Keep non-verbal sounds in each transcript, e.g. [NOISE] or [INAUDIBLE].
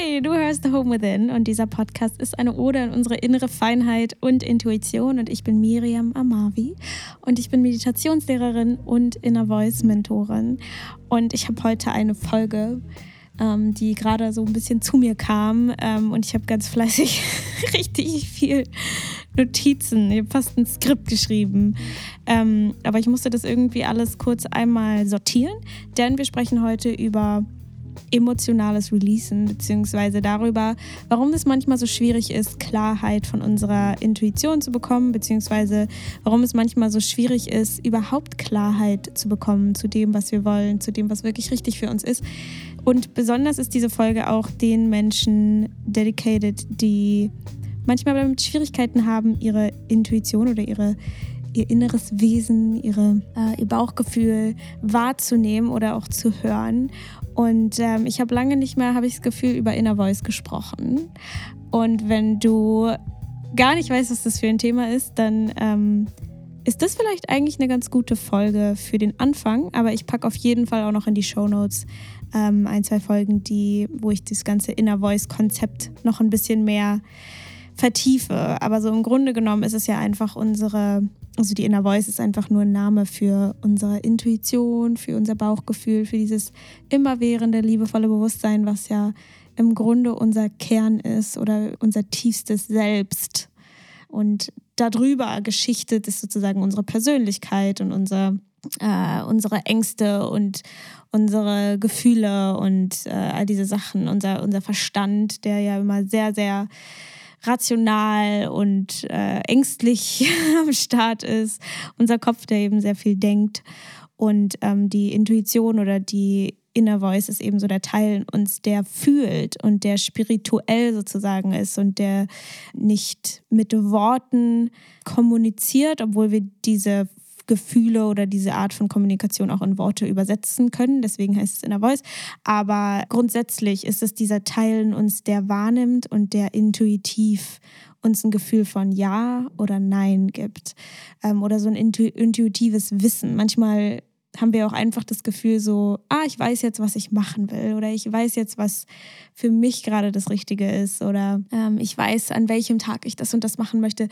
Hi, du hörst The Home Within und dieser Podcast ist eine Ode an unsere innere Feinheit und Intuition und ich bin Miriam Amavi und ich bin Meditationslehrerin und Inner Voice Mentorin und ich habe heute eine Folge, ähm, die gerade so ein bisschen zu mir kam ähm, und ich habe ganz fleißig [LAUGHS] richtig viel Notizen, ich fast ein Skript geschrieben, ähm, aber ich musste das irgendwie alles kurz einmal sortieren, denn wir sprechen heute über emotionales Releasen, beziehungsweise darüber, warum es manchmal so schwierig ist, Klarheit von unserer Intuition zu bekommen, beziehungsweise warum es manchmal so schwierig ist, überhaupt Klarheit zu bekommen zu dem, was wir wollen, zu dem, was wirklich richtig für uns ist. Und besonders ist diese Folge auch den Menschen dedicated, die manchmal damit Schwierigkeiten haben, ihre Intuition oder ihre ihr inneres Wesen, ihre, äh, ihr Bauchgefühl wahrzunehmen oder auch zu hören. Und ähm, ich habe lange nicht mehr, habe ich das Gefühl, über Inner Voice gesprochen. Und wenn du gar nicht weißt, was das für ein Thema ist, dann ähm, ist das vielleicht eigentlich eine ganz gute Folge für den Anfang. Aber ich packe auf jeden Fall auch noch in die Show Notes ähm, ein, zwei Folgen, die, wo ich das ganze Inner Voice-Konzept noch ein bisschen mehr vertiefe. Aber so im Grunde genommen ist es ja einfach unsere also die Inner Voice ist einfach nur ein Name für unsere Intuition, für unser Bauchgefühl, für dieses immerwährende, liebevolle Bewusstsein, was ja im Grunde unser Kern ist oder unser tiefstes Selbst. Und darüber geschichtet ist sozusagen unsere Persönlichkeit und unser, äh, unsere Ängste und unsere Gefühle und äh, all diese Sachen, unser, unser Verstand, der ja immer sehr, sehr rational und äh, ängstlich [LAUGHS] am Start ist. Unser Kopf, der eben sehr viel denkt. Und ähm, die Intuition oder die Inner Voice ist eben so der Teil in uns, der fühlt und der spirituell sozusagen ist und der nicht mit Worten kommuniziert, obwohl wir diese Gefühle oder diese Art von Kommunikation auch in Worte übersetzen können. Deswegen heißt es Inner Voice. Aber grundsätzlich ist es dieser Teil in uns, der wahrnimmt und der intuitiv uns ein Gefühl von Ja oder Nein gibt. Ähm, oder so ein intu intuitives Wissen. Manchmal haben wir auch einfach das Gefühl so, ah, ich weiß jetzt, was ich machen will oder ich weiß jetzt, was für mich gerade das Richtige ist oder ähm, ich weiß, an welchem Tag ich das und das machen möchte.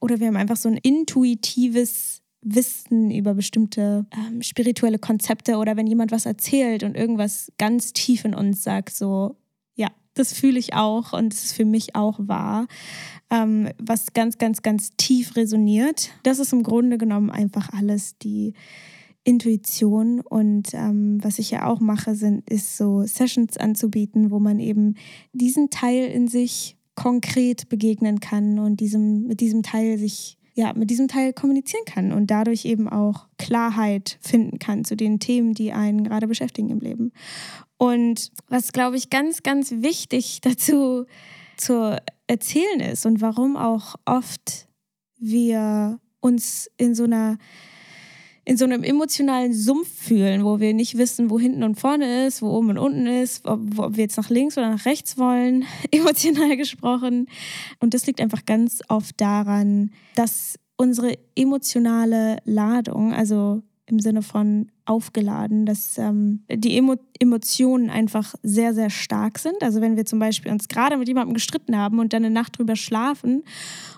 Oder wir haben einfach so ein intuitives Wissen über bestimmte ähm, spirituelle Konzepte oder wenn jemand was erzählt und irgendwas ganz tief in uns sagt, so, ja, das fühle ich auch und es ist für mich auch wahr, ähm, was ganz, ganz, ganz tief resoniert. Das ist im Grunde genommen einfach alles die Intuition und ähm, was ich ja auch mache, sind, ist so Sessions anzubieten, wo man eben diesen Teil in sich konkret begegnen kann und diesem, mit diesem Teil sich ja, mit diesem Teil kommunizieren kann und dadurch eben auch Klarheit finden kann zu den Themen, die einen gerade beschäftigen im Leben. Und was, glaube ich, ganz, ganz wichtig [LAUGHS] dazu zu erzählen ist und warum auch oft wir uns in so einer in so einem emotionalen Sumpf fühlen, wo wir nicht wissen, wo hinten und vorne ist, wo oben und unten ist, ob, ob, wir jetzt nach links oder nach rechts wollen, [LAUGHS] emotional gesprochen. Und das liegt einfach ganz oft daran, dass unsere emotionale Ladung, also im Sinne von aufgeladen, dass ähm, die Emo Emotionen einfach sehr, sehr stark sind. Also wenn wir zum Beispiel uns gerade mit jemandem gestritten haben und dann eine Nacht drüber schlafen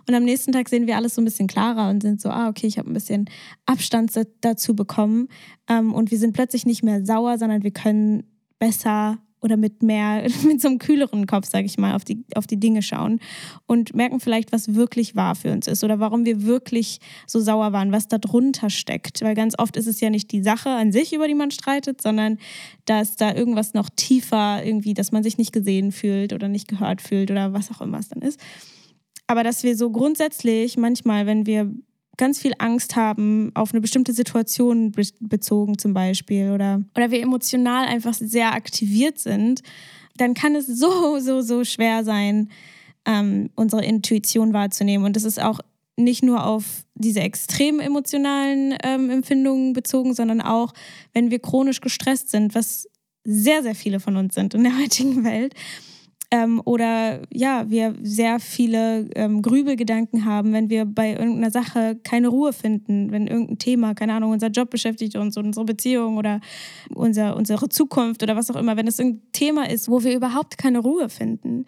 und am nächsten Tag sehen wir alles so ein bisschen klarer und sind so, ah, okay, ich habe ein bisschen Abstand dazu bekommen ähm, und wir sind plötzlich nicht mehr sauer, sondern wir können besser oder mit mehr, [LAUGHS] mit so einem kühleren Kopf, sage ich mal, auf die, auf die Dinge schauen und merken vielleicht, was wirklich wahr für uns ist oder warum wir wirklich so sauer waren, was da drunter steckt. Weil ganz oft ist es ja nicht die Sache an sich, über die man streitet, sondern dass da irgendwas noch tiefer irgendwie, dass man sich nicht gesehen fühlt oder nicht gehört fühlt oder was auch immer es dann ist. Aber dass wir so grundsätzlich manchmal, wenn wir ganz viel Angst haben auf eine bestimmte Situation bezogen zum Beispiel oder, oder wir emotional einfach sehr aktiviert sind, dann kann es so, so, so schwer sein, ähm, unsere Intuition wahrzunehmen. Und das ist auch nicht nur auf diese extrem emotionalen ähm, Empfindungen bezogen, sondern auch, wenn wir chronisch gestresst sind, was sehr, sehr viele von uns sind in der [LAUGHS] heutigen Welt, Ähm, oder ja, wir sehr viele ähm, Grübelgedanken haben, wenn wir bei irgendeiner Sache keine Ruhe finden, wenn irgendein Thema, keine Ahnung, unser Job beschäftigt uns, unsere Beziehung oder unser, unsere Zukunft oder was auch immer, wenn es irgendein Thema ist, wo wir überhaupt keine Ruhe finden,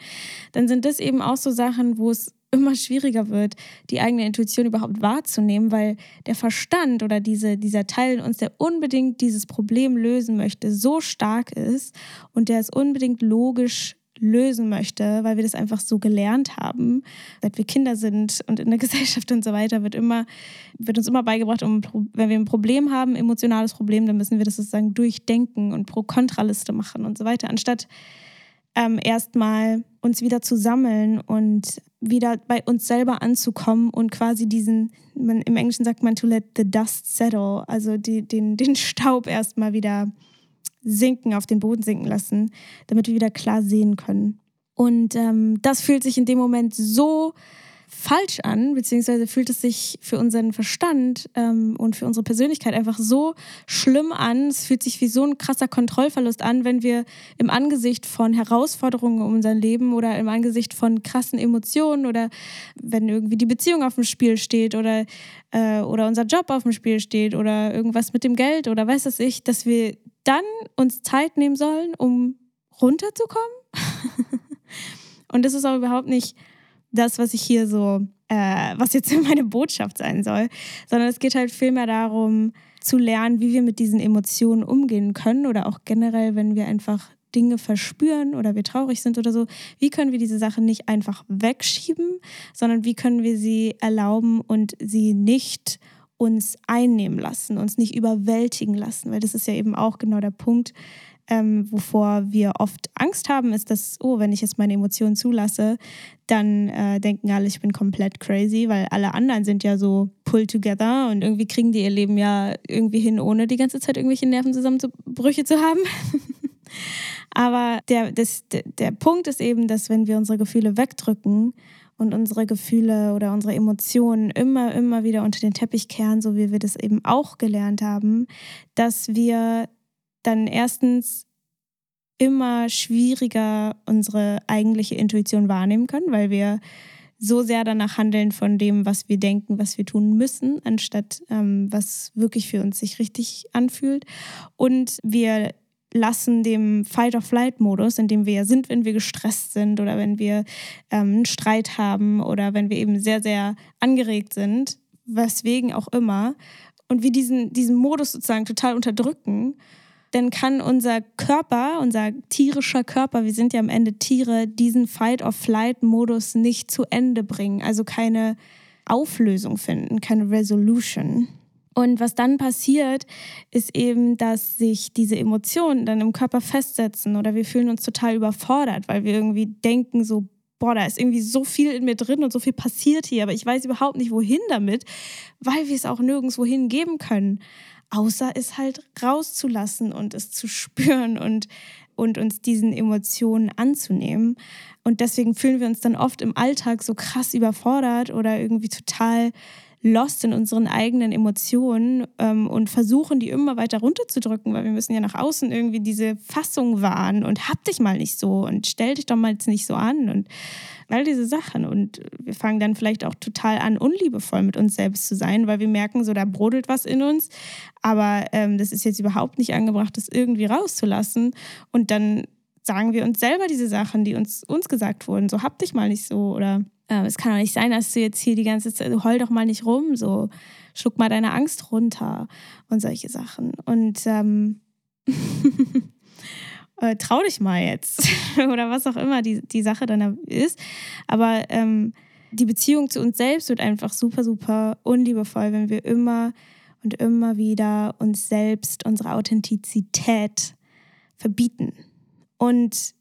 dann sind das eben auch so Sachen, wo es immer schwieriger wird, die eigene Intuition überhaupt wahrzunehmen, weil der Verstand oder diese, dieser Teil in uns, der unbedingt dieses Problem lösen möchte, so stark ist und der es unbedingt logisch lösen möchte, weil wir das einfach so gelernt haben, seit wir Kinder sind und in der [LAUGHS] Gesellschaft und so weiter, wird immer, wird uns immer beigebracht, um, wenn wir ein Problem haben, emotionales Problem, dann müssen wir das sozusagen durchdenken und Pro-Kontra-Liste machen und so weiter, anstatt ähm, erstmal uns wieder zu sammeln und wieder bei uns selber anzukommen und quasi diesen, man, im Englischen sagt man to let the dust settle, also die, den, den Staub erstmal wieder sinken, auf den Boden sinken lassen, damit wir wieder klar sehen können. Und ähm, das fühlt sich in dem Moment so falsch an, beziehungsweise fühlt es sich für unseren Verstand ähm, und für unsere Persönlichkeit einfach so schlimm an. Es fühlt sich wie so ein krasser Kontrollverlust an, wenn wir im Angesicht von Herausforderungen um unser Leben oder im Angesicht von krassen Emotionen oder wenn irgendwie die Beziehung auf dem Spiel steht oder, äh, oder unser Job auf dem Spiel steht oder irgendwas mit dem Geld oder weiß das ich, dass wir dann uns Zeit nehmen sollen, um runterzukommen. [LAUGHS] und das ist auch überhaupt nicht das, was ich hier so, äh, was jetzt [LAUGHS] meine Botschaft sein soll, sondern es geht halt vielmehr darum, zu lernen, wie wir mit diesen Emotionen umgehen können oder auch generell, wenn wir einfach Dinge verspüren oder wir traurig sind oder so, wie können wir diese Sachen nicht einfach wegschieben, sondern wie können wir sie erlauben und sie nicht uns einnehmen lassen, uns nicht überwältigen lassen, weil das ist ja eben auch genau der Punkt, ähm, wovor wir oft Angst haben, ist, dass, oh, wenn ich jetzt meine Emotionen zulasse, dann äh, denken alle, ich bin komplett crazy, weil alle anderen sind ja so pull together und irgendwie kriegen die ihr Leben ja irgendwie hin, ohne die ganze Zeit irgendwelche Nervenzusammenbrüche zu haben. [LAUGHS] Aber der, das, der, der Punkt ist eben, dass wenn wir unsere Gefühle wegdrücken und unsere Gefühle oder unsere Emotionen immer, immer wieder unter den Teppich kehren, so wie wir das eben auch gelernt haben, dass wir dann erstens immer schwieriger unsere eigentliche Intuition wahrnehmen können, weil wir so sehr danach handeln von dem, was wir denken, was wir tun müssen, anstatt ähm, was wirklich für uns sich richtig anfühlt. Und wir lassen dem Fight-or-Flight-Modus, in dem wir ja sind, wenn wir gestresst sind oder wenn wir ähm, einen Streit haben oder wenn wir eben sehr, sehr angeregt sind, weswegen auch immer, und wir diesen, diesen Modus sozusagen total unterdrücken dann kann unser Körper, unser tierischer Körper, wir sind ja am Ende Tiere, diesen Fight-or-Flight-Modus nicht zu Ende bringen, also keine Auflösung finden, keine Resolution. Und was dann passiert, ist eben, dass sich diese Emotionen dann im Körper festsetzen oder wir fühlen uns total überfordert, weil wir irgendwie denken so, boah, da ist irgendwie so viel in mir drin und so viel passiert hier, aber ich weiß überhaupt nicht, wohin damit, weil wir es auch nirgendwo hingeben können außer es halt rauszulassen und es zu spüren und, und uns diesen Emotionen anzunehmen. Und deswegen fühlen wir uns dann oft im Alltag so krass überfordert oder irgendwie total lost in unseren eigenen Emotionen ähm, und versuchen, die immer weiter runterzudrücken, weil wir müssen ja nach außen irgendwie diese Fassung wahren und hab dich mal nicht so und stell dich doch mal jetzt nicht so an und all diese Sachen. Und wir fangen dann vielleicht auch total an, unliebevoll mit uns selbst zu sein, weil wir merken, so da brodelt was in uns, aber ähm, das ist jetzt überhaupt nicht angebracht, das irgendwie rauszulassen. Und dann sagen wir uns selber diese Sachen, die uns, uns gesagt wurden, so hab dich mal nicht so oder äh, es kann doch nicht sein, dass du jetzt hier die ganze Zeit, heul doch mal nicht rum, so schluck mal deine Angst runter und solche Sachen. Und ähm, [LAUGHS] äh, trau dich mal jetzt [LAUGHS] oder was auch immer die, die Sache dann ist. Aber ähm, die Beziehung zu uns selbst wird einfach super, super unliebevoll, wenn wir immer und immer wieder uns selbst, unsere Authentizität verbieten. Und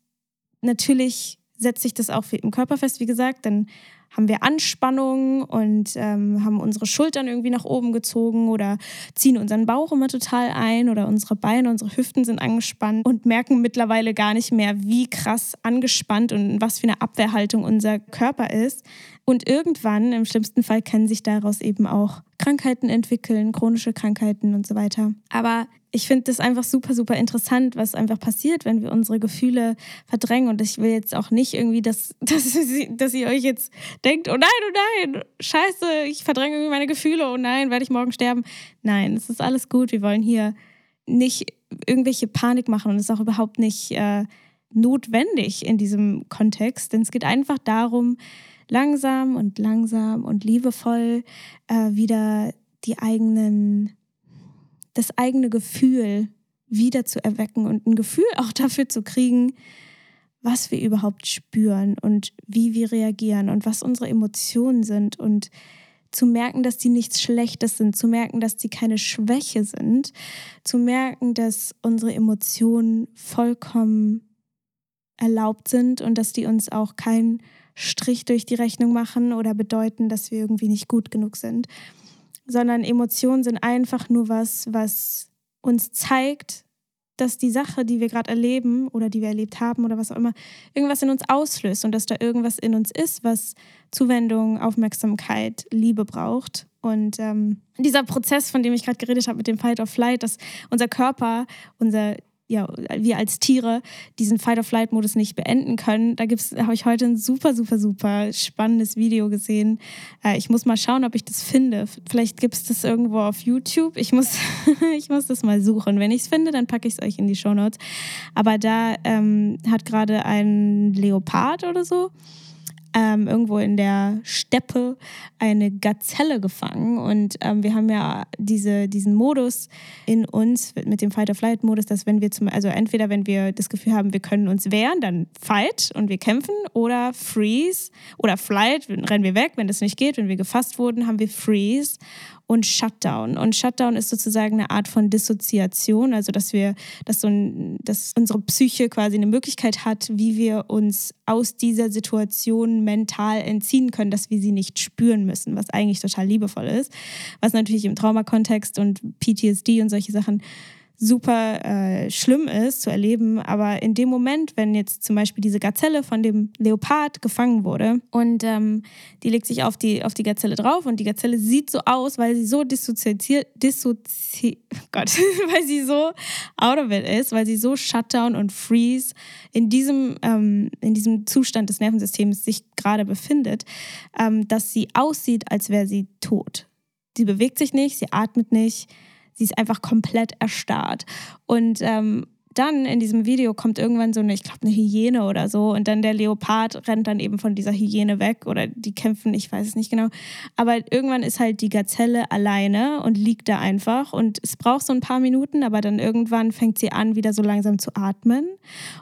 natürlich setzt sich das auch im Körper fest, wie gesagt, dann haben wir Anspannung und ähm, haben unsere Schultern irgendwie nach oben gezogen oder ziehen unseren Bauch immer total ein oder unsere Beine, unsere Hüften sind angespannt und merken mittlerweile gar nicht mehr, wie krass angespannt und was für eine Abwehrhaltung unser Körper ist. Und irgendwann, im schlimmsten Fall, können sich daraus eben auch Krankheiten entwickeln, chronische Krankheiten und so weiter. Aber ich finde das einfach super, super interessant, was einfach passiert, wenn wir unsere Gefühle verdrängen. Und ich will jetzt auch nicht irgendwie, dass, [LAUGHS] dass, dass ihr euch jetzt denkt, oh nein, oh nein, scheiße, ich verdränge irgendwie meine Gefühle, oh nein, werde ich morgen sterben. Nein, es ist alles gut. Wir wollen hier nicht irgendwelche Panik machen und es ist auch überhaupt nicht äh, notwendig in diesem Kontext, denn es geht einfach darum, langsam und langsam und liebevoll äh, wieder die eigenen das eigene Gefühl wieder zu erwecken und ein Gefühl auch dafür zu kriegen, was wir überhaupt spüren und wie wir reagieren und was unsere Emotionen sind und zu merken, dass die nichts Schlechtes sind, zu merken, dass die keine Schwäche sind, zu merken, dass unsere Emotionen vollkommen erlaubt sind und dass die uns auch keinen Strich durch die Rechnung machen oder bedeuten, dass wir irgendwie nicht gut genug sind sondern Emotionen sind einfach nur was, was uns zeigt, dass die Sache, die wir gerade erleben oder die wir erlebt haben oder was auch immer, irgendwas in uns auslöst und dass da irgendwas in uns ist, was Zuwendung, Aufmerksamkeit, Liebe braucht. Und ähm, dieser Prozess, von dem ich gerade geredet habe mit dem Fight or Flight, dass unser Körper, unser ja, wir als Tiere diesen Fight-or-Flight-Modus nicht beenden können. Da habe ich heute ein super, super, super spannendes Video gesehen. Äh, ich muss mal schauen, ob ich das finde. Vielleicht gibt es das irgendwo auf YouTube. Ich muss, [LAUGHS] ich muss das mal suchen. Wenn ich es finde, dann packe ich es euch in die Show Notes. Aber da ähm, hat gerade ein Leopard oder so ähm, irgendwo in der Steppe eine Gazelle gefangen. Und ähm, wir haben ja diese, diesen Modus in uns mit dem Fight-or-Flight-Modus, dass wenn wir zum, also entweder wenn wir das Gefühl haben, wir können uns wehren, dann Fight und wir kämpfen oder Freeze oder Flight, rennen wir weg, wenn das nicht geht, wenn wir gefasst wurden, haben wir Freeze und Shutdown. Und Shutdown ist sozusagen eine Art von Dissoziation, also dass wir, dass, so ein, dass unsere Psyche quasi eine Möglichkeit hat, wie wir uns aus dieser Situation mental entziehen können, dass wir sie nicht spüren müssen, was eigentlich total liebevoll ist, was natürlich im Traumakontext und PTSD und solche Sachen super äh, schlimm ist zu erleben. Aber in dem Moment, wenn jetzt zum Beispiel diese Gazelle von dem Leopard gefangen wurde und ähm, die legt sich auf die, auf die Gazelle drauf und die Gazelle sieht so aus, weil sie so dissoziiert, dissozi Gott, [LAUGHS] weil sie so out of it ist, weil sie so Shutdown und Freeze in diesem, ähm, in diesem Zustand des Nervensystems sich gerade befindet, ähm, dass sie aussieht, als wäre sie tot. Sie bewegt sich nicht, sie atmet nicht, sie ist einfach komplett erstarrt. Und ähm, dann in diesem Video kommt irgendwann so eine, ich glaube, eine Hyäne oder so. Und dann der Leopard rennt dann eben von dieser Hyäne weg oder die kämpfen, ich weiß es nicht genau. Aber irgendwann ist halt die Gazelle alleine und liegt da einfach. Und es braucht so ein paar Minuten, aber dann irgendwann fängt sie an, wieder so langsam zu atmen.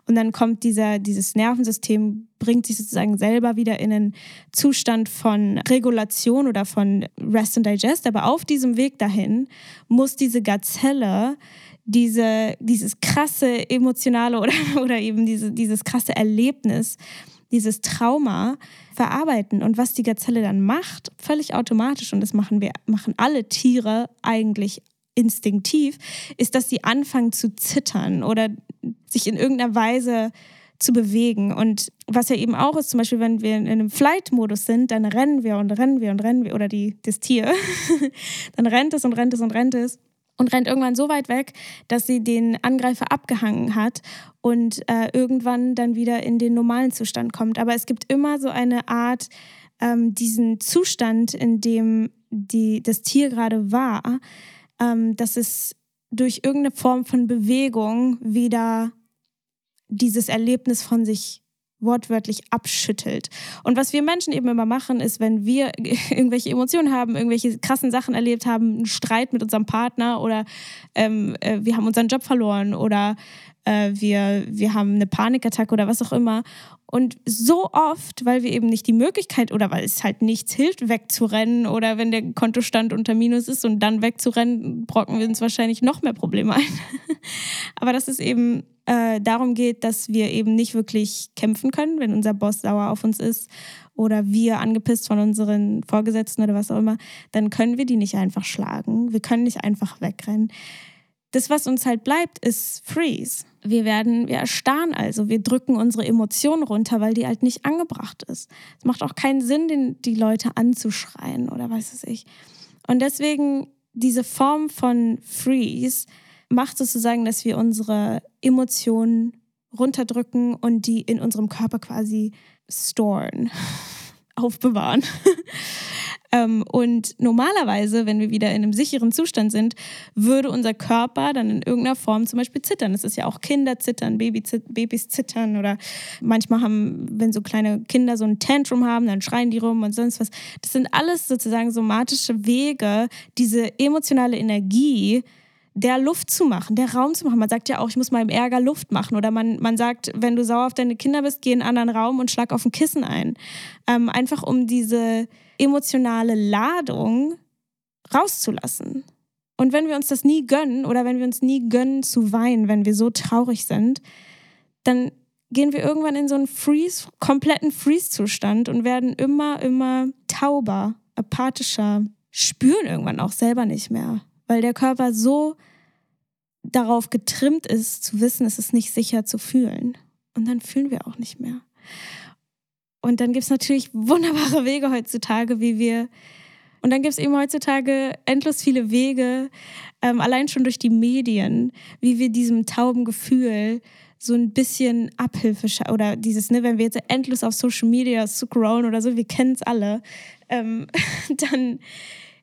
Und dann kommt dieser, dieses Nervensystem, bringt sich sozusagen selber wieder in einen Zustand von Regulation oder von Rest and Digest. Aber auf diesem Weg dahin muss diese Gazelle diese, dieses krasse emotionale oder, [LAUGHS] oder eben diese, dieses krasse Erlebnis, dieses Trauma verarbeiten. Und was die Gazelle dann macht, völlig automatisch, und das machen wir, machen alle Tiere eigentlich instinktiv, ist, dass sie anfangen zu zittern oder sich in irgendeiner Weise zu bewegen. Und was ja eben auch ist, zum Beispiel, wenn wir in einem Flight-Modus sind, dann rennen wir und rennen wir und rennen wir, oder die, das Tier, [LAUGHS] dann rennt es und rennt es und rennt es und rennt irgendwann so weit weg, dass sie den Angreifer abgehangen hat und äh, irgendwann dann wieder in den normalen Zustand kommt. Aber es gibt immer so eine Art, ähm, diesen Zustand, in dem die, das Tier gerade war, ähm, dass es durch irgendeine Form von Bewegung wieder dieses Erlebnis von sich wortwörtlich abschüttelt. Und was wir Menschen eben immer machen, ist, wenn wir [LAUGHS] irgendwelche Emotionen haben, irgendwelche krassen Sachen erlebt haben, einen Streit mit unserem Partner oder ähm, äh, wir haben unseren Job verloren oder äh, wir, wir haben eine Panikattacke oder was auch immer. Und so oft, weil wir eben nicht die Möglichkeit oder weil es halt nichts hilft, wegzurennen oder wenn der Kontostand unter Minus ist und dann wegzurennen, brocken wir uns wahrscheinlich noch mehr Probleme ein. [LAUGHS] Aber dass es eben äh, darum geht, dass wir eben nicht wirklich kämpfen können, wenn unser Boss sauer auf uns ist oder wir angepisst von unseren Vorgesetzten oder was auch immer, dann können wir die nicht einfach schlagen. Wir können nicht einfach wegrennen. Das, was uns halt bleibt, ist Freeze. Wir werden, wir erstarren also, wir drücken unsere Emotionen runter, weil die halt nicht angebracht ist. Es macht auch keinen Sinn, den, die Leute anzuschreien oder weiß es ich. Und deswegen diese Form von Freeze macht sozusagen, dass wir unsere Emotionen runterdrücken und die in unserem Körper quasi storen, [LAUGHS] aufbewahren. [LAUGHS] Ähm, und normalerweise, wenn wir wieder in einem sicheren Zustand sind, würde unser Körper dann in irgendeiner Form zum Beispiel zittern. Das ist ja auch Kinder zittern, Babys zittern oder manchmal haben, wenn so kleine Kinder so ein Tantrum haben, dann schreien die rum und sonst was. Das sind alles sozusagen somatische Wege, diese emotionale Energie, der Luft zu machen, der Raum zu machen. Man sagt ja auch, ich muss meinem Ärger Luft machen. Oder man, man sagt, wenn du sauer auf deine Kinder bist, geh in einen anderen Raum und schlag auf ein Kissen ein. Ähm, einfach um diese emotionale Ladung rauszulassen. Und wenn wir uns das nie gönnen oder wenn wir uns nie gönnen zu weinen, wenn wir so traurig sind, dann gehen wir irgendwann in so einen Freeze, kompletten Freeze-Zustand und werden immer, immer tauber, apathischer, spüren irgendwann auch selber nicht mehr weil der Körper so darauf getrimmt ist, zu wissen, es ist nicht sicher zu fühlen. Und dann fühlen wir auch nicht mehr. Und dann gibt es natürlich wunderbare Wege heutzutage, wie wir. Und dann gibt es eben heutzutage endlos viele Wege, ähm, allein schon durch die Medien, wie wir diesem tauben Gefühl so ein bisschen Abhilfe oder dieses, ne, wenn wir jetzt endlos auf Social Media scrollen oder so, wir kennen es alle, ähm, [LAUGHS] dann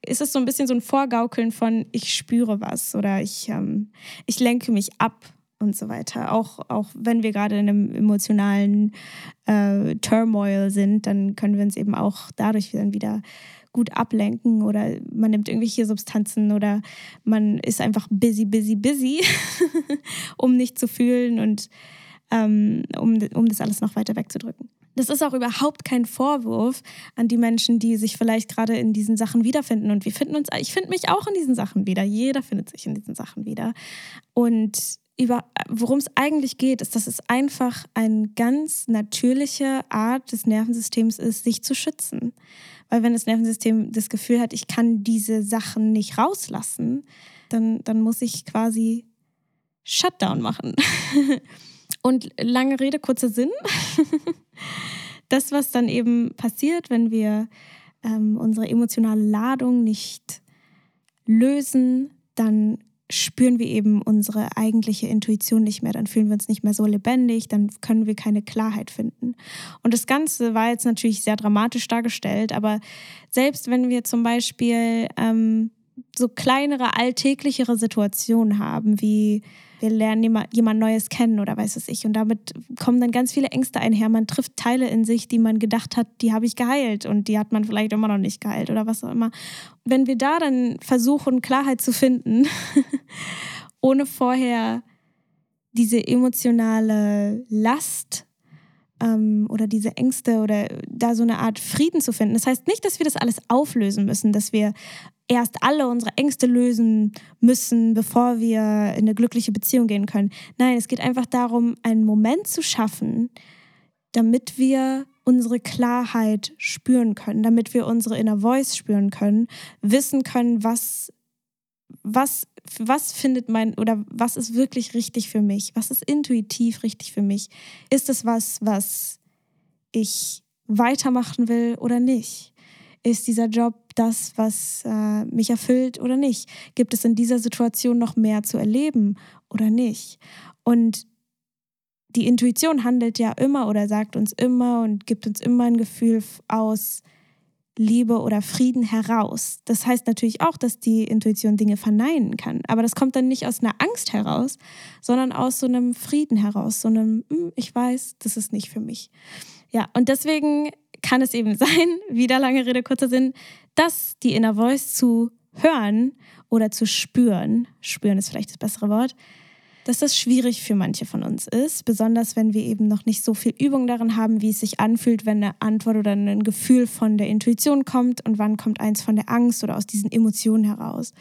ist es so ein bisschen so ein Vorgaukeln von, ich spüre was oder ich, ähm, ich lenke mich ab und so weiter. Auch, auch wenn wir gerade in einem emotionalen äh, Turmoil sind, dann können wir uns eben auch dadurch dann wieder gut ablenken oder man nimmt irgendwelche Substanzen oder man ist einfach busy, busy, busy, [LAUGHS] um nicht zu fühlen und ähm, um, um das alles noch weiter wegzudrücken. Das ist auch überhaupt kein Vorwurf an die Menschen, die sich vielleicht gerade in diesen Sachen wiederfinden. Und wir finden uns, ich finde mich auch in diesen Sachen wieder. Jeder findet sich in diesen Sachen wieder. Und worum es eigentlich geht, ist, dass es einfach eine ganz natürliche Art des Nervensystems ist, sich zu schützen. Weil wenn das Nervensystem das Gefühl hat, ich kann diese Sachen nicht rauslassen, dann, dann muss ich quasi Shutdown machen. [LAUGHS] Und lange Rede, kurzer Sinn. [LAUGHS] das, was dann eben passiert, wenn wir ähm, unsere emotionale Ladung nicht lösen, dann spüren wir eben unsere eigentliche Intuition nicht mehr, dann fühlen wir uns nicht mehr so lebendig, dann können wir keine Klarheit finden. Und das Ganze war jetzt natürlich sehr dramatisch dargestellt, aber selbst wenn wir zum Beispiel ähm, so kleinere, alltäglichere Situationen haben, wie wir lernen jemand, Neues kennen oder weiß es ich. Und damit kommen dann ganz viele Ängste einher. Man trifft Teile in sich, die man gedacht hat, die habe ich geheilt und die hat man vielleicht immer noch nicht geheilt oder was auch immer. Wenn wir da dann versuchen, Klarheit zu finden, [LAUGHS] ohne vorher diese emotionale Last ähm, oder diese Ängste oder da so eine Art Frieden zu finden. Das heißt nicht, dass wir das alles auflösen müssen, dass wir erst alle unsere Ängste lösen müssen, bevor wir in eine glückliche Beziehung gehen können. Nein, es geht einfach darum, einen Moment zu schaffen, damit wir unsere Klarheit spüren können, damit wir unsere Inner Voice spüren können, wissen können, was, was, was findet mein oder was ist wirklich richtig für mich, was ist intuitiv richtig für mich. Ist es was, was ich weitermachen will oder nicht? Ist dieser Job das, was äh, mich erfüllt oder nicht? Gibt es in dieser Situation noch mehr zu erleben oder nicht? Und die Intuition handelt ja immer oder sagt uns immer und gibt uns immer ein Gefühl aus Liebe oder Frieden heraus. Das heißt natürlich auch, dass die Intuition Dinge verneinen kann. Aber das kommt dann nicht aus einer Angst heraus, sondern aus so einem Frieden heraus, so einem, hm, ich weiß, das ist nicht für mich. Ja, und deswegen kann es eben [LAUGHS] sein, wieder lange Rede, kurzer Sinn, dass die Inner Voice zu hören oder zu spüren, spüren ist vielleicht das bessere Wort, dass das schwierig für manche von uns ist, besonders wenn wir eben noch nicht so viel Übung darin haben, wie es sich anfühlt, wenn eine Antwort oder ein Gefühl von der Intuition kommt und wann kommt eins von der Angst oder aus diesen Emotionen heraus.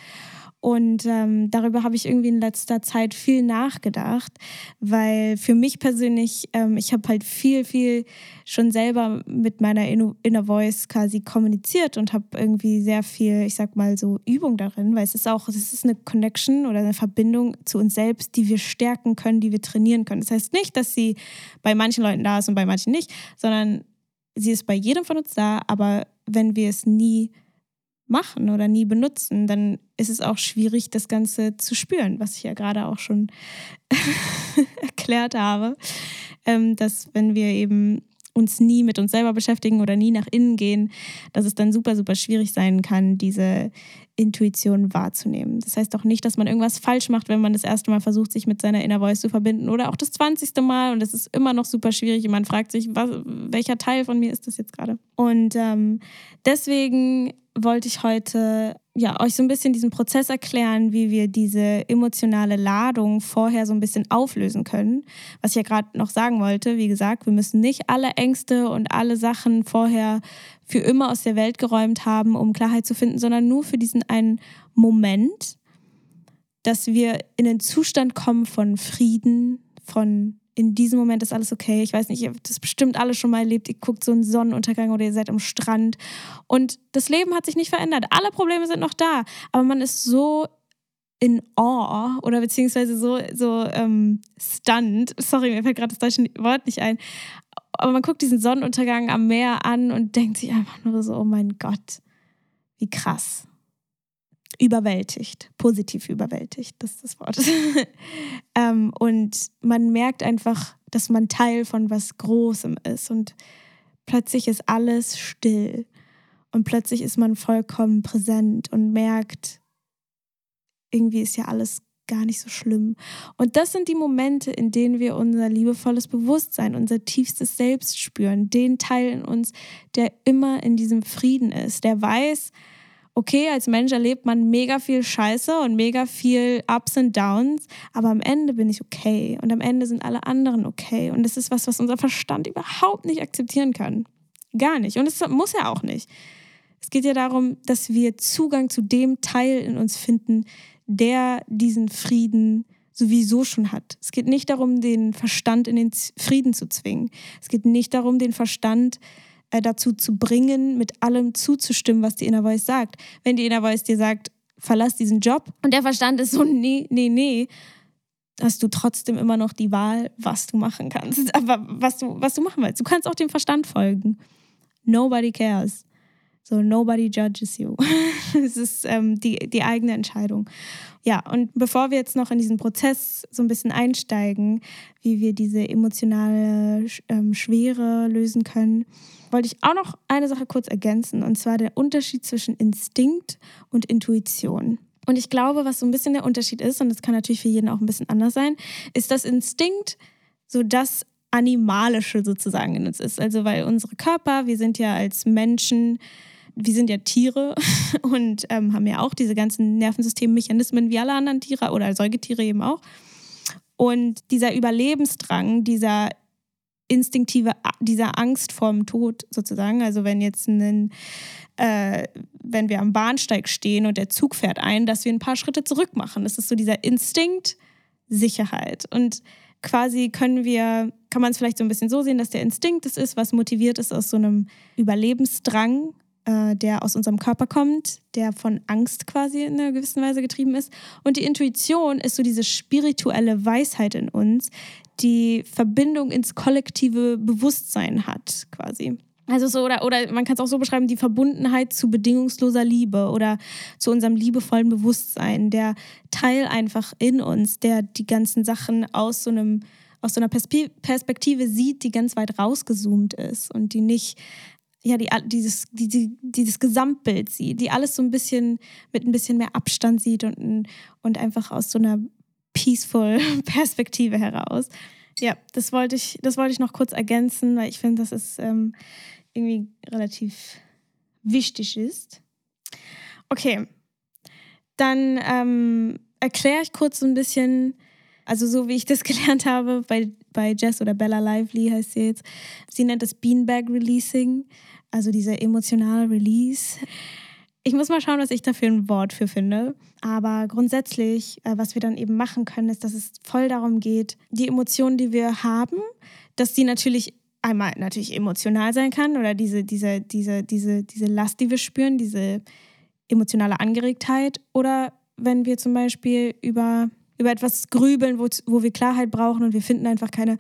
Und ähm, darüber habe ich irgendwie in letzter Zeit viel nachgedacht, weil für mich persönlich, ähm, ich habe halt viel, viel schon selber mit meiner Inner Voice quasi kommuniziert und habe irgendwie sehr viel, ich sag mal so, Übung darin, weil es ist auch, es ist eine Connection oder eine Verbindung zu uns selbst, die wir stärken können, die wir trainieren können. Das heißt nicht, dass sie bei manchen Leuten da ist und bei manchen nicht, sondern sie ist bei jedem von uns da, aber wenn wir es nie machen oder nie benutzen, dann ist es auch schwierig, das Ganze zu spüren, was ich ja gerade auch schon [LAUGHS] erklärt habe, ähm, dass wenn wir eben uns nie mit uns selber beschäftigen oder nie nach innen gehen, dass es dann super, super schwierig sein kann, diese Intuition wahrzunehmen. Das heißt auch nicht, dass man irgendwas falsch macht, wenn man das erste Mal versucht, sich mit seiner Inner Voice zu verbinden oder auch das zwanzigste Mal und es ist immer noch super schwierig und man fragt sich, was, welcher Teil von mir ist das jetzt gerade? Und ähm, deswegen wollte ich heute ja, euch so ein bisschen diesen Prozess erklären, wie wir diese emotionale Ladung vorher so ein bisschen auflösen können. Was ich ja gerade noch sagen wollte, wie gesagt, wir müssen nicht alle Ängste und alle Sachen vorher für immer aus der Welt geräumt haben, um Klarheit zu finden, sondern nur für diesen einen Moment, dass wir in den Zustand kommen von Frieden, von in diesem Moment ist alles okay. Ich weiß nicht, ihr habt das bestimmt alle schon mal erlebt. Ihr guckt so einen Sonnenuntergang oder ihr seid am Strand. Und das Leben hat sich nicht verändert. Alle Probleme sind noch da. Aber man ist so in awe oder beziehungsweise so, so ähm, stunned. Sorry, mir fällt gerade das deutsche Wort nicht ein. Aber man guckt diesen Sonnenuntergang am Meer an und denkt sich einfach nur so, oh mein Gott, wie krass überwältigt, positiv überwältigt, das ist das Wort. [LAUGHS] ähm, und man merkt einfach, dass man Teil von was Großem ist und plötzlich ist alles still und plötzlich ist man vollkommen präsent und merkt, irgendwie ist ja alles gar nicht so schlimm. Und das sind die Momente, in denen wir unser liebevolles Bewusstsein, unser tiefstes Selbst spüren, den Teil in uns, der immer in diesem Frieden ist, der weiß, okay, als Mensch erlebt man mega viel Scheiße und mega viel Ups und Downs, aber am Ende bin ich okay und am Ende sind alle anderen okay. Und das ist was, was unser Verstand überhaupt nicht akzeptieren kann. Gar nicht. Und es muss ja auch nicht. Es geht ja darum, dass wir Zugang zu dem Teil in uns finden, der diesen Frieden sowieso schon hat. Es geht nicht darum, den Verstand in den Frieden zu zwingen. Es geht nicht darum, den Verstand zu äh, dazu zu bringen, mit allem zuzustimmen, was die Inner Voice sagt. Wenn die Inner Voice dir sagt, verlass diesen Job und der Verstand ist so, nee, nee, nee, hast du trotzdem immer noch die Wahl, was du machen kannst. [LAUGHS] Aber was du, was du machen willst. Du kannst auch dem Verstand folgen. Nobody cares. So, nobody judges you. [LAUGHS] es ist ähm, die, die eigene Entscheidung. Ja, und bevor wir jetzt noch in diesen Prozess so ein bisschen einsteigen, wie wir diese emotionale ähm, Schwere lösen können, wollte ich auch noch eine Sache kurz ergänzen, und zwar der Unterschied zwischen Instinkt und Intuition. Und ich glaube, was so ein bisschen der Unterschied ist, und das kann natürlich für jeden auch ein bisschen anders sein, ist, dass Instinkt so das Animalische sozusagen in uns ist. Also weil unsere Körper, wir sind ja als Menschen, wir sind ja Tiere [LAUGHS] und ähm, haben ja auch diese ganzen Nervensystemmechanismen wie alle anderen Tiere oder Säugetiere eben auch. Und dieser Überlebensdrang, dieser instinktive, dieser Angst vorm Tod sozusagen. Also wenn jetzt ein, äh, wenn wir am Bahnsteig stehen und der Zug fährt ein, dass wir ein paar Schritte zurück machen. Das ist so dieser Instinkt Sicherheit. Und quasi können wir, kann man es vielleicht so ein bisschen so sehen, dass der Instinkt das ist, was motiviert ist aus so einem Überlebensdrang, äh, der aus unserem Körper kommt, der von Angst quasi in einer gewissen Weise getrieben ist. Und die Intuition ist so diese spirituelle Weisheit in uns, die Verbindung ins kollektive Bewusstsein hat, quasi. Also so, oder, oder man kann es auch so beschreiben, die Verbundenheit zu bedingungsloser Liebe oder zu unserem liebevollen Bewusstsein, der Teil einfach in uns, der die ganzen Sachen aus so einem aus so einer Perspektive sieht, die ganz weit rausgezoomt ist und die nicht ja, die, dieses, die, dieses Gesamtbild sieht, die alles so ein bisschen mit ein bisschen mehr Abstand sieht und, und einfach aus so einer peaceful [LAUGHS] Perspektive heraus. Ja, das wollte ich, das wollte ich noch kurz ergänzen, weil ich finde, dass es ähm, irgendwie relativ wichtig ist. Okay, dann ähm, erkläre ich kurz so ein bisschen, also so wie ich das [LAUGHS] gelernt habe bei, bei Jess oder Bella Lively heißt sie jetzt. Sie nennt es Beanbag Releasing, also dieser emotionale Release. Ich muss mal schauen, was ich dafür ein Wort für finde. Aber grundsätzlich, äh, was wir dann eben machen können, ist, dass es voll darum geht, die Emotionen, die wir haben, dass die natürlich einmal natürlich emotional sein kann oder diese, diese, diese, diese, diese Last, die wir spüren, diese emotionale Angeregtheit oder wenn wir zum Beispiel über, über etwas grübeln, wo, wo wir Klarheit brauchen und wir finden einfach keine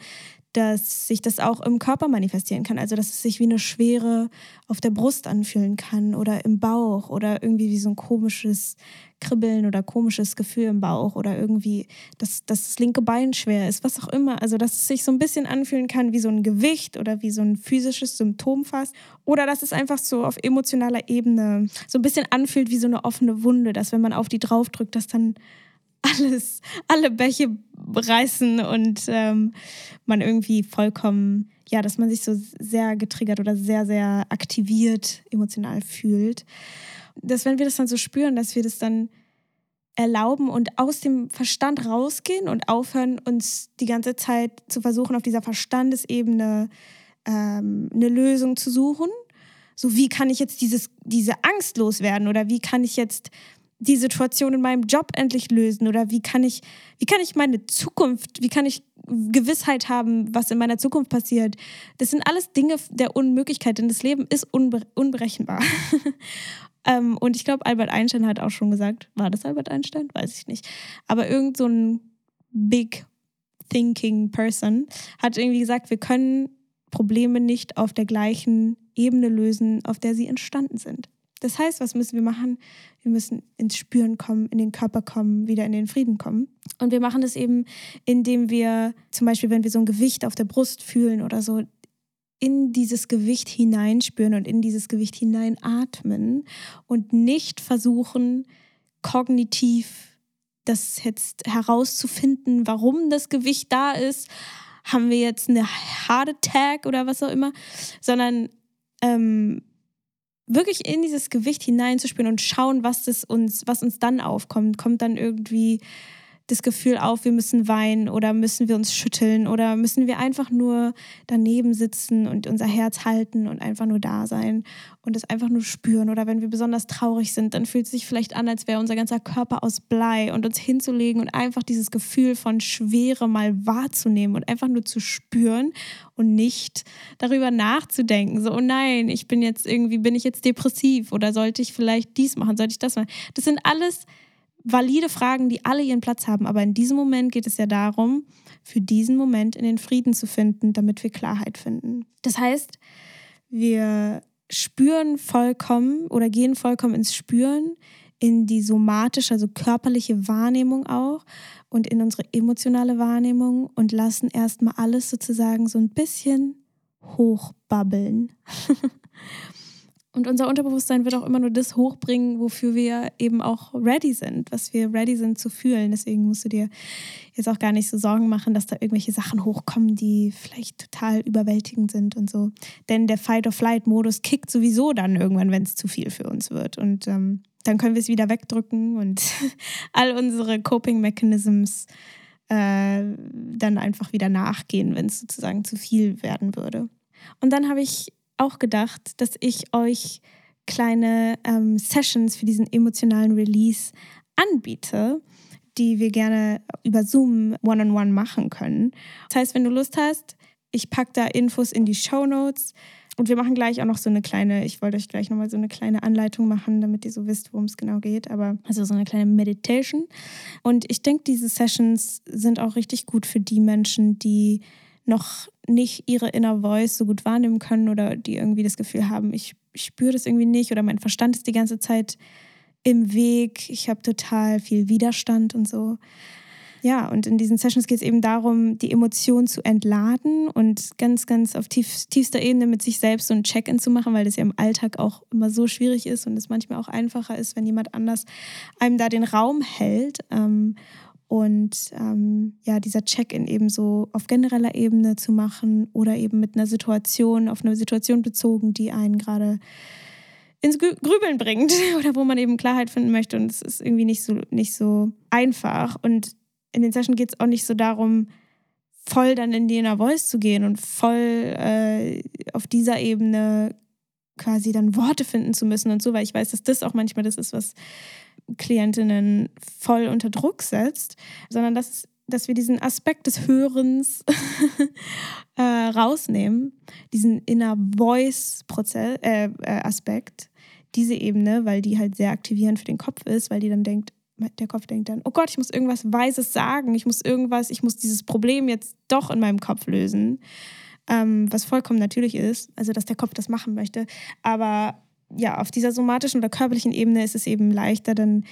dass sich das auch im Körper manifestieren kann. Also, dass es sich wie eine Schwere auf der Brust anfühlen kann oder im Bauch oder irgendwie wie so ein komisches Kribbeln oder komisches Gefühl im Bauch oder irgendwie, dass, dass das linke Bein schwer ist, was auch immer. Also, dass es sich so ein bisschen anfühlen kann wie so ein Gewicht oder wie so ein physisches Symptom fast. Oder dass es einfach so auf emotionaler Ebene so ein bisschen anfühlt wie so eine offene Wunde, dass wenn man auf die draufdrückt, dass dann alles, alle Bäche reißen und ähm, man irgendwie vollkommen, ja, dass man sich so sehr getriggert oder sehr, sehr aktiviert emotional fühlt. Dass wenn wir das dann so spüren, dass wir das dann erlauben und aus dem Verstand rausgehen und aufhören, uns die ganze Zeit zu versuchen, auf dieser Verstandesebene ähm, eine Lösung zu suchen. So, wie kann ich jetzt dieses, diese Angst loswerden oder wie kann ich jetzt die Situation in meinem Job endlich lösen oder wie kann ich, wie kann ich meine Zukunft, wie kann ich Gewissheit haben, was in meiner Zukunft passiert. Das sind alles Dinge der Unmöglichkeit, denn das Leben ist unbe unberechenbar. [LAUGHS] ähm, und ich glaube, Albert Einstein hat auch schon gesagt, war das Albert Einstein? Weiß ich nicht. Aber irgend so ein Big Thinking Person hat irgendwie gesagt, wir können Probleme nicht auf der gleichen Ebene lösen, auf der sie entstanden sind. Das heißt, was müssen wir machen? Wir müssen ins Spüren kommen, in den Körper kommen, wieder in den Frieden kommen. Und wir machen das eben, indem wir zum Beispiel, wenn wir so ein Gewicht auf der Brust fühlen oder so, in dieses Gewicht hineinspüren und in dieses Gewicht hineinatmen und nicht versuchen, kognitiv das jetzt herauszufinden, warum das Gewicht da ist. Haben wir jetzt eine Heart Attack oder was auch immer, sondern ähm, wirklich in dieses Gewicht hineinzuspüren und schauen, was das uns, was uns dann aufkommt. Kommt dann irgendwie das Gefühl auf, wir müssen weinen oder müssen wir uns schütteln oder müssen wir einfach nur daneben sitzen und unser Herz halten und einfach nur da sein und es einfach nur spüren. Oder wenn wir besonders traurig sind, dann fühlt es sich vielleicht an, als wäre unser ganzer Körper aus Blei und uns hinzulegen und einfach dieses Gefühl von Schwere mal wahrzunehmen und einfach nur zu spüren und nicht darüber nachzudenken. So, oh nein, ich bin jetzt irgendwie, bin ich jetzt depressiv oder sollte ich vielleicht dies machen, sollte ich das machen? Das sind alles valide Fragen, die alle ihren Platz haben. Aber in diesem Moment geht es ja darum, für diesen Moment in den Frieden zu finden, damit wir Klarheit finden. Das heißt, wir spüren vollkommen oder gehen vollkommen ins Spüren, in die somatische, also körperliche Wahrnehmung auch und in unsere emotionale Wahrnehmung und lassen erstmal alles sozusagen so ein bisschen hochbabbeln. [LAUGHS] Und unser Unterbewusstsein wird auch immer nur das hochbringen, wofür wir eben auch ready sind, was wir ready sind zu fühlen. Deswegen musst du dir jetzt auch gar nicht so Sorgen machen, dass da irgendwelche Sachen hochkommen, die vielleicht total überwältigend sind und so. Denn der Fight-or-Flight-Modus kickt sowieso dann irgendwann, wenn es zu viel für uns wird. Und ähm, dann können wir es wieder wegdrücken und [LAUGHS] all unsere Coping-Mechanisms äh, dann einfach wieder nachgehen, wenn es sozusagen zu viel werden würde. Und dann habe ich auch gedacht, dass ich euch kleine ähm, Sessions für diesen emotionalen Release anbiete, die wir gerne über Zoom one-on-one -on -one machen können. Das heißt, wenn du Lust hast, ich packe da Infos in die Show Notes. Und wir machen gleich auch noch so eine kleine, ich wollte euch gleich nochmal so eine kleine Anleitung machen, damit ihr so wisst, worum es genau geht. Aber also so eine kleine Meditation. Und ich denke, diese Sessions sind auch richtig gut für die Menschen, die noch nicht ihre Inner Voice so gut wahrnehmen können oder die irgendwie das Gefühl haben, ich, ich spüre das irgendwie nicht oder mein Verstand ist die ganze Zeit im Weg, ich habe total viel Widerstand und so. Ja, und in diesen Sessions geht es eben darum, die Emotionen zu entladen und ganz, ganz auf tief, tiefster Ebene mit sich selbst so ein Check-in zu machen, weil das ja im Alltag auch immer so schwierig ist und es manchmal auch einfacher ist, wenn jemand anders einem da den Raum hält. Ähm, und ähm, ja, dieser Check-in eben so auf genereller Ebene zu machen oder eben mit einer Situation, auf eine Situation bezogen, die einen gerade ins Grübeln bringt [LAUGHS] oder wo man eben Klarheit finden möchte. Und es ist irgendwie nicht so, nicht so einfach. Und in den Sessions geht es auch nicht so darum, voll dann in die Inner Voice zu gehen und voll äh, auf dieser Ebene quasi dann Worte finden zu müssen und so, weil ich weiß, dass das auch manchmal das ist, was Klientinnen voll unter Druck setzt, sondern dass, dass wir diesen Aspekt des Hörens [LAUGHS] äh, rausnehmen, diesen Inner Voice-Aspekt, äh, äh, diese Ebene, weil die halt sehr aktivierend für den Kopf ist, weil die dann denkt, der Kopf denkt dann, oh Gott, ich muss irgendwas Weises sagen, ich muss irgendwas, ich muss dieses Problem jetzt doch in meinem Kopf lösen, ähm, was vollkommen natürlich ist, also dass der Kopf das machen möchte. Aber ja, auf dieser somatischen oder körperlichen Ebene ist es eben leichter, dann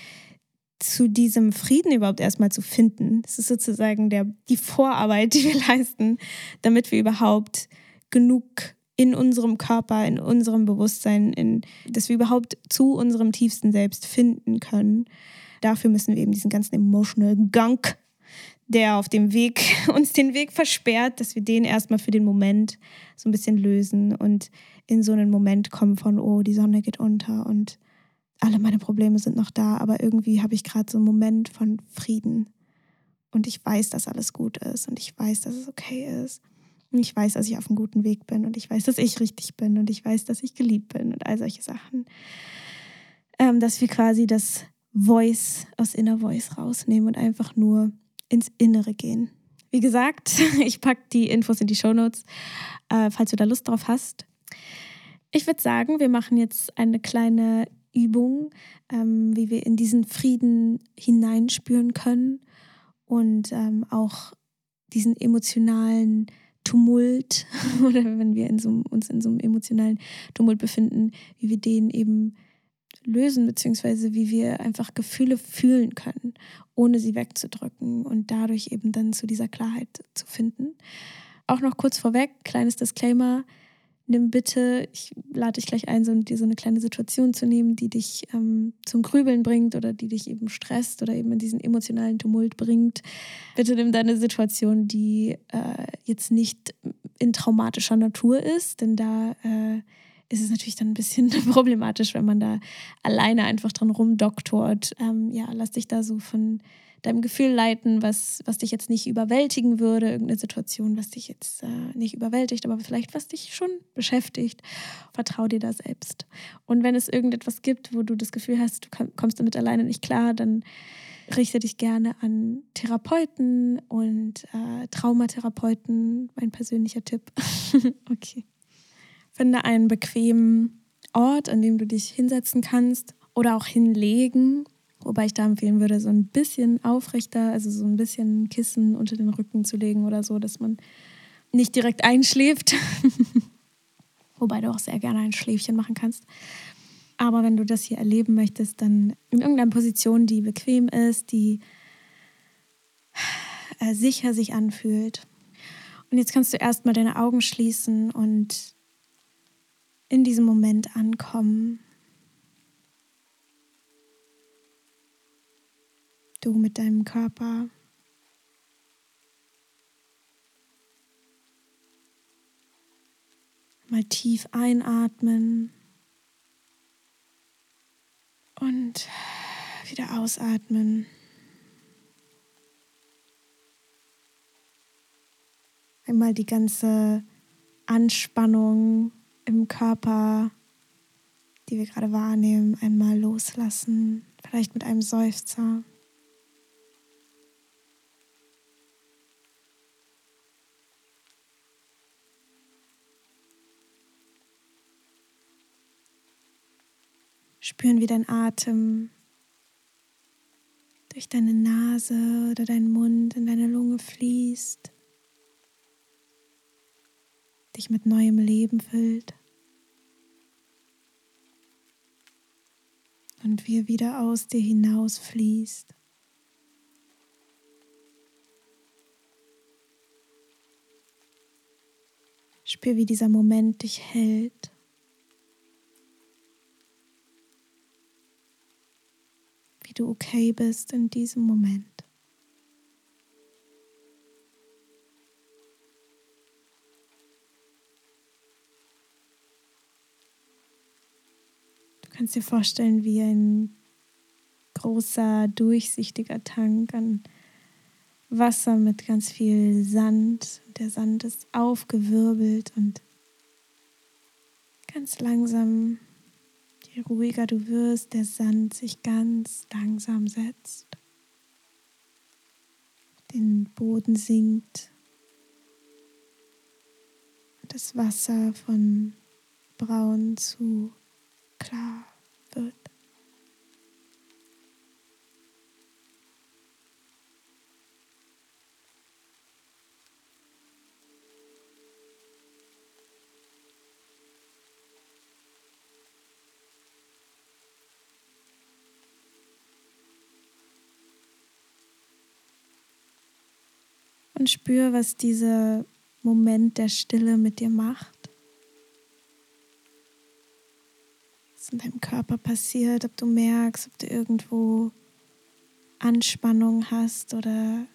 zu diesem Frieden überhaupt erstmal zu finden. Das ist sozusagen der, die Vorarbeit, [LAUGHS] die wir leisten, damit wir überhaupt genug in unserem Körper, in unserem Bewusstsein, in, dass wir überhaupt zu unserem tiefsten Selbst finden können. Dafür müssen wir eben diesen ganzen emotional Gunk, der auf dem Weg [LAUGHS] uns den Weg versperrt, dass wir den erstmal für den Moment so ein bisschen lösen und in so einen Moment kommen von, oh, die Sonne geht unter und alle meine Probleme sind noch da, aber irgendwie habe ich gerade so einen Moment von Frieden. Und ich weiß, dass alles gut ist und ich weiß, dass es okay ist. Und ich weiß, dass ich auf einem guten Weg bin und ich weiß, dass ich richtig bin und ich weiß, dass ich geliebt bin und all solche Sachen. Ähm, dass wir quasi das Voice aus Inner Voice rausnehmen und einfach nur ins Innere gehen. Wie gesagt, [LAUGHS] ich packe die Infos in die Show Notes, äh, falls du da Lust drauf hast. Ich würde sagen, wir machen jetzt eine kleine Übung, ähm, wie wir in diesen Frieden hineinspüren können und ähm, auch diesen emotionalen Tumult [LAUGHS] oder wenn wir in so, uns in so einem emotionalen Tumult befinden, wie wir den eben lösen, beziehungsweise wie wir einfach Gefühle fühlen können, ohne sie wegzudrücken und dadurch eben dann zu dieser Klarheit zu finden. Auch noch kurz vorweg, kleines Disclaimer, nimm bitte, ich lade dich gleich ein, so, dir so eine kleine Situation zu nehmen, die dich ähm, zum Grübeln bringt oder die dich eben stresst oder eben in diesen emotionalen Tumult bringt. Bitte nimm deine Situation, die äh, jetzt nicht in traumatischer Natur ist, denn da äh, ist es natürlich dann ein bisschen [LAUGHS] problematisch, wenn man da alleine einfach dran rumdoktort. Ähm, ja, lass dich da so von deinem Gefühl leiten, was, was dich jetzt nicht überwältigen würde, irgendeine Situation, was dich jetzt äh, nicht überwältigt, aber vielleicht was dich schon beschäftigt. Vertrau dir da selbst. Und wenn es irgendetwas gibt, wo du das Gefühl hast, du kommst damit alleine nicht klar, dann richte dich gerne an Therapeuten und äh, Traumatherapeuten, mein persönlicher Tipp. [LAUGHS] okay. Finde einen bequemen Ort, an dem du dich hinsetzen kannst oder auch hinlegen. Wobei ich da empfehlen würde, so ein bisschen aufrechter, also so ein bisschen Kissen unter den Rücken zu legen oder so, dass man nicht direkt einschläft. [LAUGHS] Wobei du auch sehr gerne ein Schläfchen machen kannst. Aber wenn du das hier erleben möchtest, dann in irgendeiner Position, die bequem ist, die äh, sicher sich anfühlt. Und jetzt kannst du erstmal deine Augen schließen und in diesem Moment ankommen. Du mit deinem Körper. Mal tief einatmen und wieder ausatmen. Einmal die ganze Anspannung im Körper, die wir gerade wahrnehmen, einmal loslassen, vielleicht mit einem Seufzer. Spüren, wie dein Atem durch deine Nase oder deinen Mund in deine Lunge fließt dich mit neuem Leben füllt. Und wie er wieder aus dir hinaus fließt. Spür, wie dieser Moment dich hält. Wie du okay bist in diesem Moment. Kannst dir vorstellen, wie ein großer, durchsichtiger Tank an Wasser mit ganz viel Sand. Der Sand ist aufgewirbelt und ganz langsam, je ruhiger du wirst, der Sand sich ganz langsam setzt, den Boden sinkt das Wasser von braun zu klar wird. Und spür, was dieser Moment der Stille mit dir macht. In deinem Körper passiert, ob du merkst, ob du irgendwo Anspannung hast oder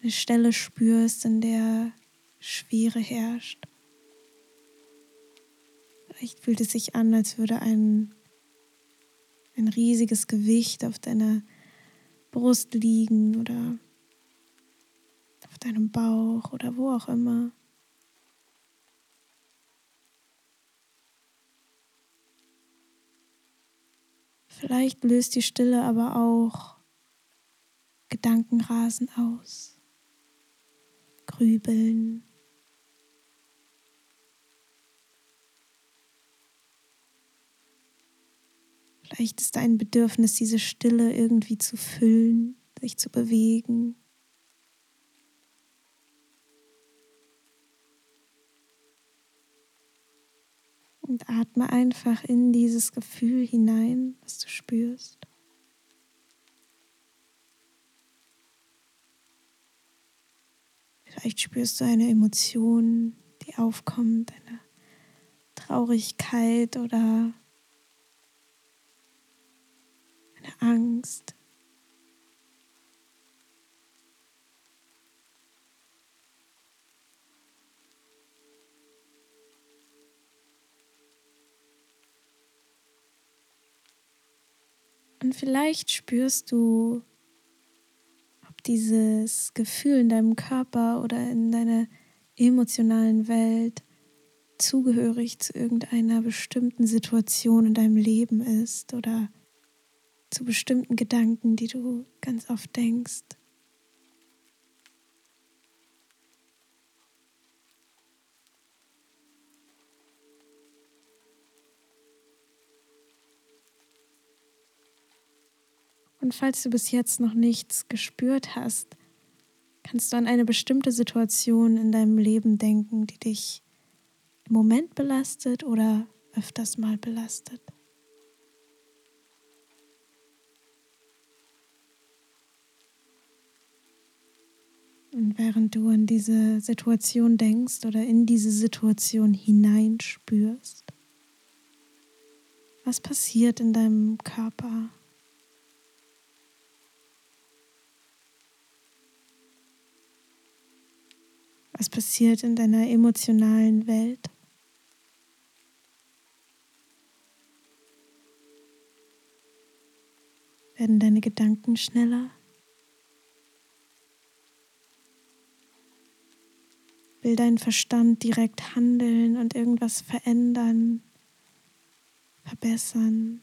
eine Stelle spürst, in der Schwere herrscht. Vielleicht fühlt es sich an, als würde ein, ein riesiges Gewicht auf deiner Brust liegen oder auf deinem Bauch oder wo auch immer. Vielleicht löst die Stille aber auch Gedankenrasen aus, Grübeln, Vielleicht ist ein Bedürfnis, diese Stille irgendwie zu füllen, sich zu bewegen. Und atme einfach in dieses Gefühl hinein, was du spürst. Vielleicht spürst du eine Emotion, die aufkommt, eine Traurigkeit oder Angst. Und vielleicht spürst du, ob dieses Gefühl in deinem Körper oder in deiner emotionalen Welt zugehörig zu irgendeiner bestimmten Situation in deinem Leben ist oder zu bestimmten Gedanken, die du ganz oft denkst. Und falls du bis jetzt noch nichts gespürt hast, kannst du an eine bestimmte Situation in deinem Leben denken, die dich im Moment belastet oder öfters mal belastet. Und während du an diese Situation denkst oder in diese Situation hineinspürst, was passiert in deinem Körper? Was passiert in deiner emotionalen Welt? Werden deine Gedanken schneller? Will dein Verstand direkt handeln und irgendwas verändern, verbessern?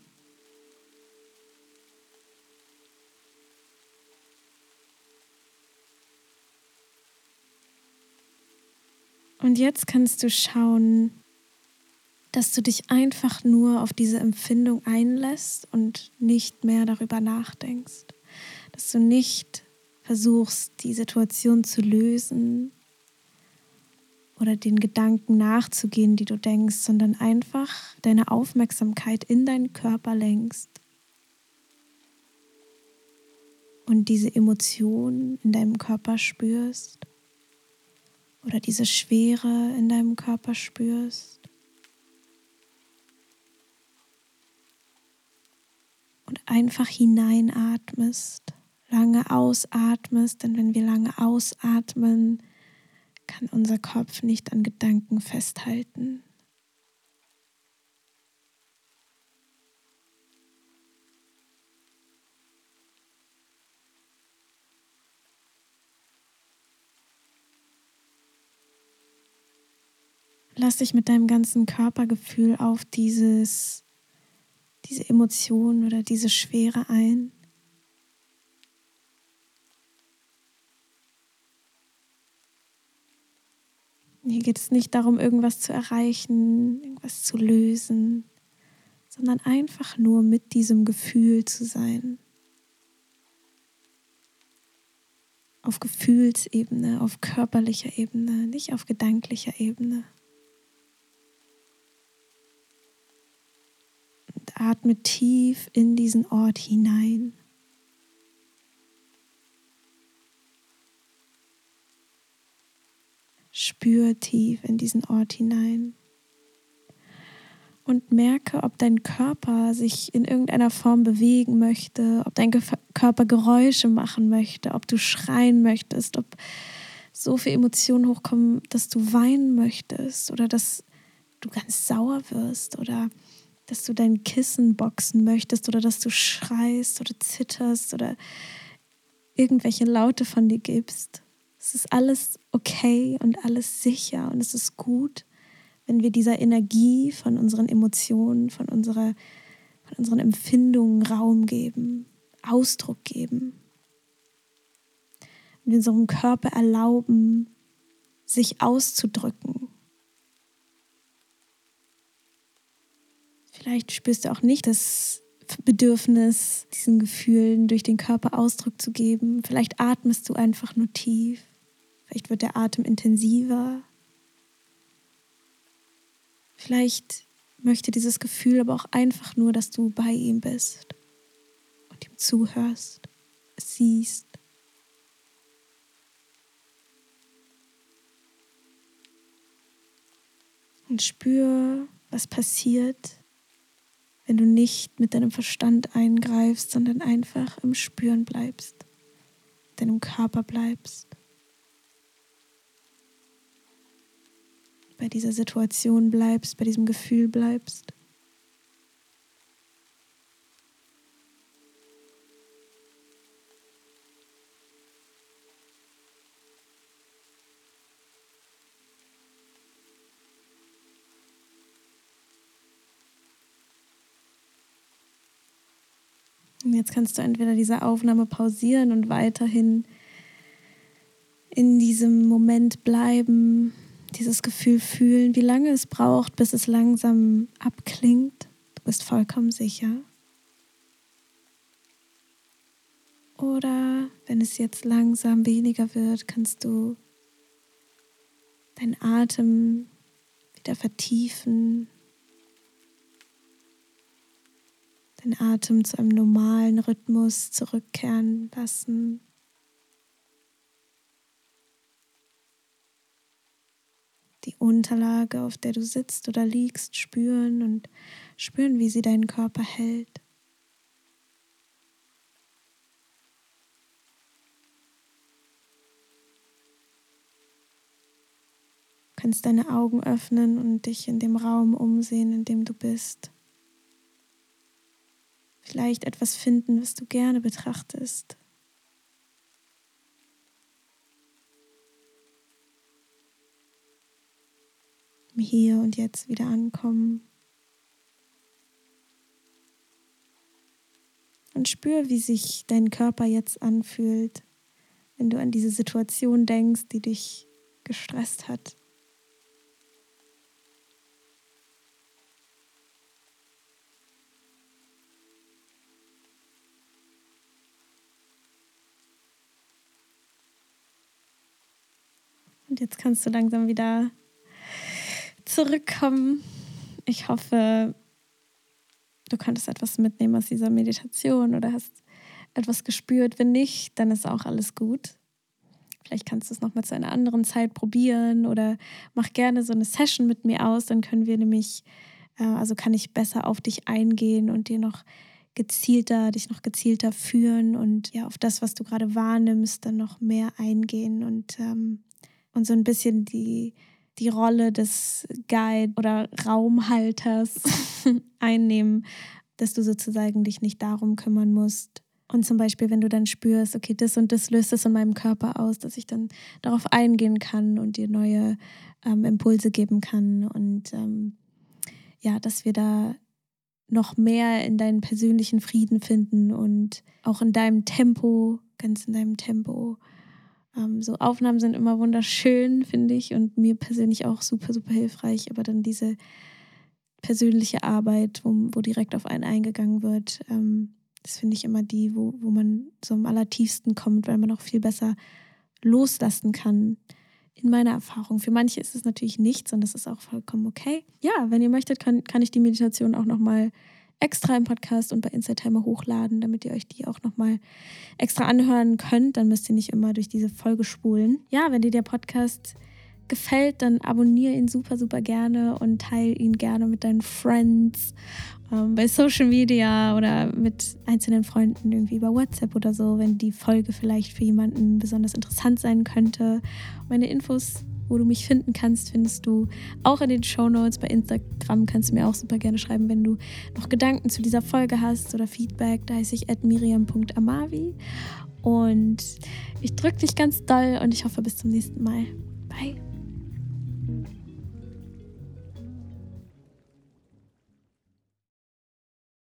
Und jetzt kannst du schauen, dass du dich einfach nur auf diese Empfindung einlässt und nicht mehr darüber nachdenkst. Dass du nicht versuchst, die Situation zu lösen, oder den Gedanken nachzugehen, die du denkst, sondern einfach deine Aufmerksamkeit in deinen Körper lenkst und diese Emotion in deinem Körper spürst oder diese Schwere in deinem Körper spürst. Und einfach hineinatmest, lange ausatmest, denn wenn wir lange ausatmen, kann unser Kopf nicht an Gedanken festhalten. Lass dich mit deinem ganzen Körpergefühl auf dieses, diese Emotion oder diese Schwere ein. Hier geht es nicht darum, irgendwas zu erreichen, irgendwas zu lösen, sondern einfach nur mit diesem Gefühl zu sein. Auf Gefühlsebene, auf körperlicher Ebene, nicht auf gedanklicher Ebene. Atme tief in diesen Ort hinein. spür tief in diesen Ort hinein. Und merke, ob dein Körper sich in irgendeiner Form bewegen möchte, ob dein Körper Geräusche machen möchte, ob du schreien möchtest, ob so viele Emotionen hochkommen, dass du weinen möchtest oder dass du ganz sauer wirst oder dass du dein Kissen boxen möchtest oder dass du schreist oder zitterst oder irgendwelche Laute von dir gibst. Es ist alles okay und alles sicher und es ist gut, wenn wir dieser Energie von unseren Emotionen, von, unserer, von unseren Empfindungen Raum geben, Ausdruck geben. Und unserem Körper erlauben, sich auszudrücken. Vielleicht spürst du auch nicht das Bedürfnis, diesen Gefühlen durch den Körper Ausdruck zu geben. Vielleicht atmest du einfach nur tief. Vielleicht wird der Atem intensiver. Vielleicht möchte dieses Gefühl aber auch einfach nur, dass du bei ihm bist und ihm zuhörst, es siehst. Und spür, was passiert, wenn du nicht mit deinem Verstand eingreifst, sondern einfach im Spüren bleibst, deinem Körper bleibst. Bei dieser Situation bleibst, bei diesem Gefühl bleibst. Jetzt kannst du entweder diese Aufnahme pausieren und weiterhin in diesem Moment bleiben, dieses Gefühl fühlen, wie lange es braucht, bis es langsam abklingt. Du bist vollkommen sicher. Oder wenn es jetzt langsam weniger wird, kannst du deinen Atem wieder vertiefen, den Atem zu einem normalen Rhythmus zurückkehren lassen. Die Unterlage, auf der du sitzt oder liegst, spüren und spüren, wie sie deinen Körper hält. Du kannst deine Augen öffnen und dich in dem Raum umsehen, in dem du bist vielleicht etwas finden, was du gerne betrachtest. Hier und jetzt wieder ankommen. Und spür, wie sich dein Körper jetzt anfühlt, wenn du an diese Situation denkst, die dich gestresst hat. Jetzt kannst du langsam wieder zurückkommen. Ich hoffe, du konntest etwas mitnehmen aus dieser Meditation oder hast etwas gespürt. Wenn nicht, dann ist auch alles gut. Vielleicht kannst du es nochmal zu einer anderen Zeit probieren oder mach gerne so eine Session mit mir aus. Dann können wir nämlich, äh, also kann ich besser auf dich eingehen und dir noch gezielter, dich noch gezielter führen und ja auf das, was du gerade wahrnimmst, dann noch mehr eingehen und ähm, und so ein bisschen die, die Rolle des Guide oder Raumhalters [LAUGHS] einnehmen, dass du sozusagen dich nicht darum kümmern musst. Und zum Beispiel, wenn du dann spürst, okay, das und das löst es in meinem Körper aus, dass ich dann darauf eingehen kann und dir neue ähm, Impulse geben kann. Und ähm, ja, dass wir da noch mehr in deinen persönlichen Frieden finden und auch in deinem Tempo, ganz in deinem Tempo ähm, so Aufnahmen sind immer wunderschön, finde ich, und mir persönlich auch super, super hilfreich. Aber dann diese persönliche Arbeit, wo, wo direkt auf einen eingegangen wird, ähm, das finde ich immer die, wo, wo man so am allertiefsten kommt, weil man auch viel besser loslassen kann. In meiner Erfahrung. Für manche ist es natürlich nichts und das ist auch vollkommen okay. Ja, wenn ihr möchtet, kann, kann ich die Meditation auch nochmal extra im Podcast und bei Inside Timer hochladen, damit ihr euch die auch nochmal extra anhören könnt. Dann müsst ihr nicht immer durch diese Folge spulen. Ja, wenn dir der Podcast gefällt, dann abonniere ihn super, super gerne und teile ihn gerne mit deinen Friends ähm, bei Social Media oder mit einzelnen Freunden irgendwie über WhatsApp oder so, wenn die Folge vielleicht für jemanden besonders interessant sein könnte. Meine Infos wo du mich finden kannst, findest du auch in den Show Notes. Bei Instagram kannst du mir auch super gerne schreiben, wenn du noch Gedanken zu dieser Folge hast oder Feedback. Da heiße ich miriam.amavi. Und ich drücke dich ganz doll und ich hoffe bis zum nächsten Mal. Bye.